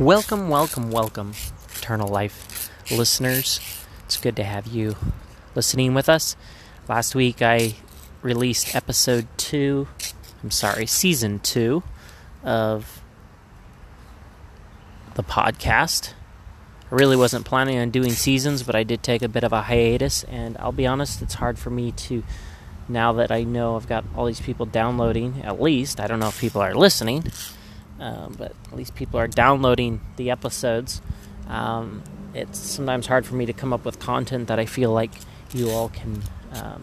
Welcome, welcome, welcome, Eternal Life listeners. It's good to have you listening with us. Last week I released episode two, I'm sorry, season two of the podcast. I really wasn't planning on doing seasons, but I did take a bit of a hiatus, and I'll be honest, it's hard for me to, now that I know I've got all these people downloading, at least, I don't know if people are listening um, but at least people are downloading the episodes. Um, it's sometimes hard for me to come up with content that I feel like you all can um,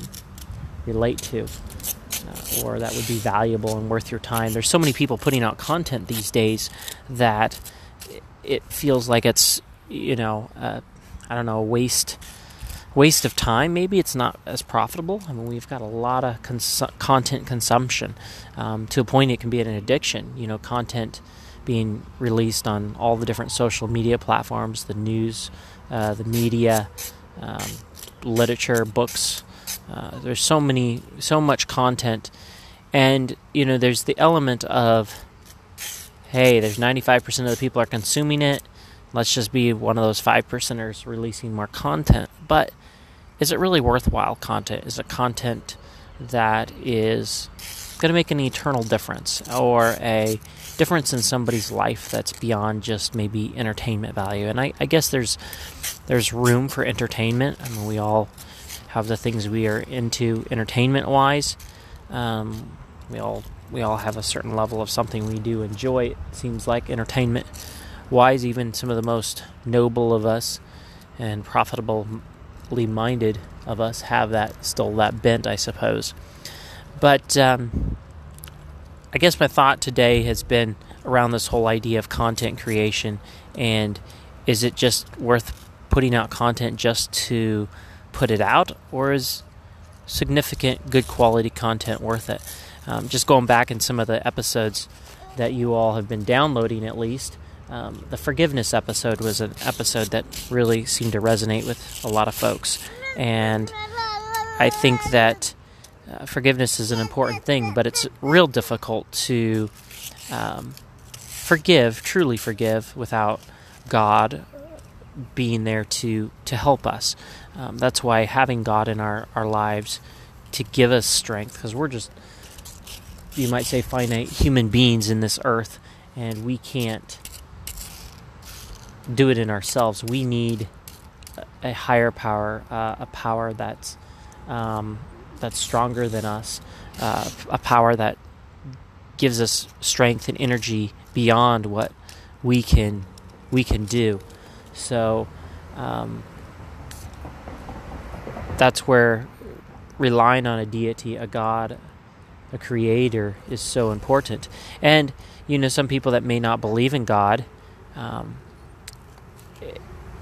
relate to uh, or that would be valuable and worth your time. There's so many people putting out content these days that it feels like it's, you know, uh, I don't know, a waste waste of time. Maybe it's not as profitable. I mean, we've got a lot of content consumption um, to a point it can be an addiction. You know, content being released on all the different social media platforms, the news, uh, the media, um, literature, books. Uh, there's so many, so much content, and you know, there's the element of, hey, there's 95% of the people are consuming it. Let's just be one of those five percenters releasing more content. But is it really worthwhile content? Is it content that is going to make an eternal difference or a difference in somebody's life that's beyond just maybe entertainment value? And I, I guess there's there's room for entertainment. I mean, we all have the things we are into entertainment wise. Um, we all we all have a certain level of something we do enjoy. It seems like entertainment wise, even some of the most noble of us and profitably minded of us have that still that bent, I suppose. But um, I guess my thought today has been around this whole idea of content creation and is it just worth putting out content just to put it out, or is significant, good quality content worth it? Um, just going back in some of the episodes that you all have been downloading, at least, um, the forgiveness episode was an episode that really seemed to resonate with a lot of folks. And I think that uh, forgiveness is an important thing, but it's real difficult to um, forgive, truly forgive, without God being there to, to help us. Um, that's why having God in our, our lives to give us strength, because we're just, you might say, finite human beings in this earth, and we can't do it in ourselves. We need a higher power, uh, a power that's um, that's stronger than us, uh, a power that gives us strength and energy beyond what we can we can do. So um, that's where relying on a deity, a god, a creator is so important. And you know, some people that may not believe in God. Um,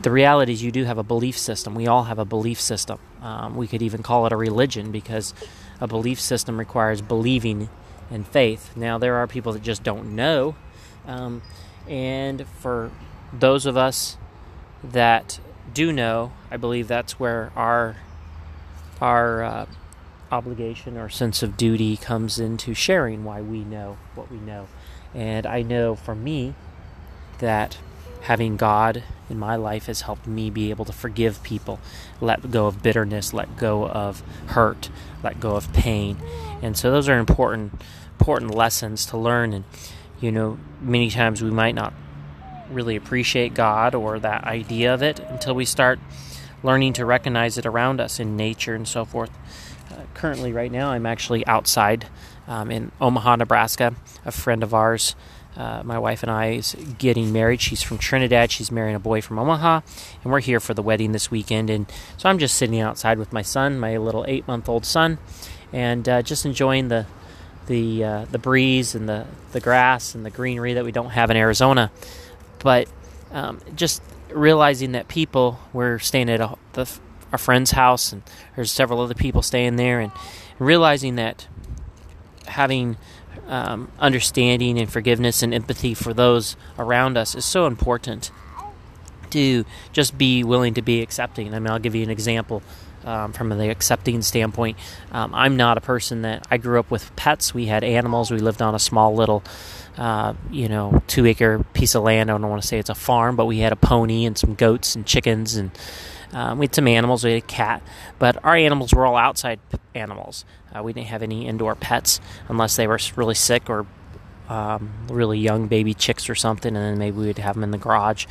the reality is you do have a belief system. We all have a belief system. Um, we could even call it a religion because a belief system requires believing in faith. Now, there are people that just don't know. Um, and for those of us that do know, I believe that's where our our uh, obligation or sense of duty comes into sharing why we know what we know. And I know for me that having God in my life has helped me be able to forgive people, let go of bitterness, let go of hurt, let go of pain. And so those are important important lessons to learn and you know, many times we might not really appreciate God or that idea of it until we start learning to recognize it around us in nature and so forth. Uh, currently, right now, I'm actually outside um, in Omaha, Nebraska. A friend of ours uh, my wife and I is getting married. She's from Trinidad. She's marrying a boy from Omaha, and we're here for the wedding this weekend. And so I'm just sitting outside with my son, my little eight-month-old son, and uh, just enjoying the the uh, the breeze and the the grass and the greenery that we don't have in Arizona. But um, just realizing that people we're staying at a, the, our friend's house, and there's several other people staying there, and realizing that having um, understanding and forgiveness and empathy for those around us is so important to just be willing to be accepting. I mean, I'll give you an example. um, from the accepting standpoint. Um, I'm not a person that I grew up with pets. We had animals. We lived on a small little, uh, you know, two acre piece of land. I don't want to say it's a farm, but we had a pony and some goats and chickens and. Um, we had some animals. We had a cat, but our animals were all outside animals. Uh, we didn't have any indoor pets unless they were really sick or um, really young baby chicks or something, and then maybe we'd have them in the garage.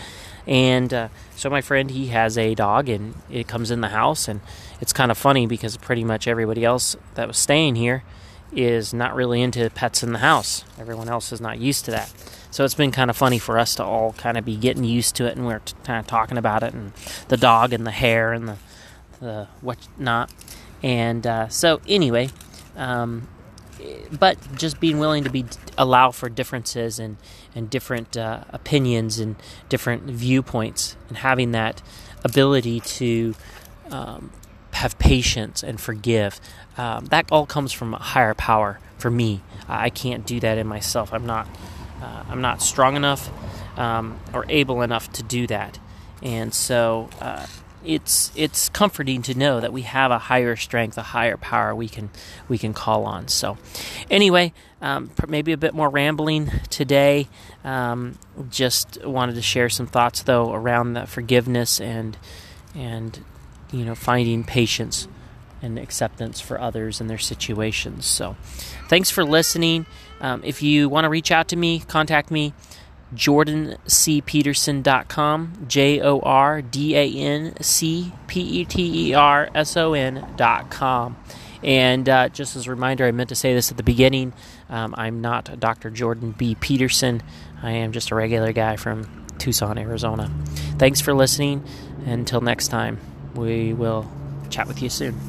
And uh, so my friend, he has a dog, and it comes in the house, and it's kind of funny because pretty much everybody else that was staying here is not really into pets in the house. Everyone else is not used to that. So it's been kind of funny for us to all kind of be getting used to it, and we're t- kind of talking about it, and the dog and the hair and the the whatnot. And uh, so anyway, um, but just being willing to be allow for differences and and different uh, opinions and different viewpoints, and having that ability to um, have patience and forgive. Um, that all comes from a higher power. For me, I can't do that in myself. I'm not. Uh, I'm not strong enough um, or able enough to do that, and so uh, it's it's comforting to know that we have a higher strength, a higher power we can we can call on. So, anyway, um, maybe a bit more rambling today. Um, just wanted to share some thoughts though around that forgiveness and and you know finding patience and acceptance for others and their situations. So, thanks for listening. Um, if you want to reach out to me, contact me jordancpeterson.com, J O R D A N C P E T E R S O N.com. And uh, just as a reminder, I meant to say this at the beginning um, I'm not Dr. Jordan B. Peterson. I am just a regular guy from Tucson, Arizona. Thanks for listening. Until next time, we will chat with you soon.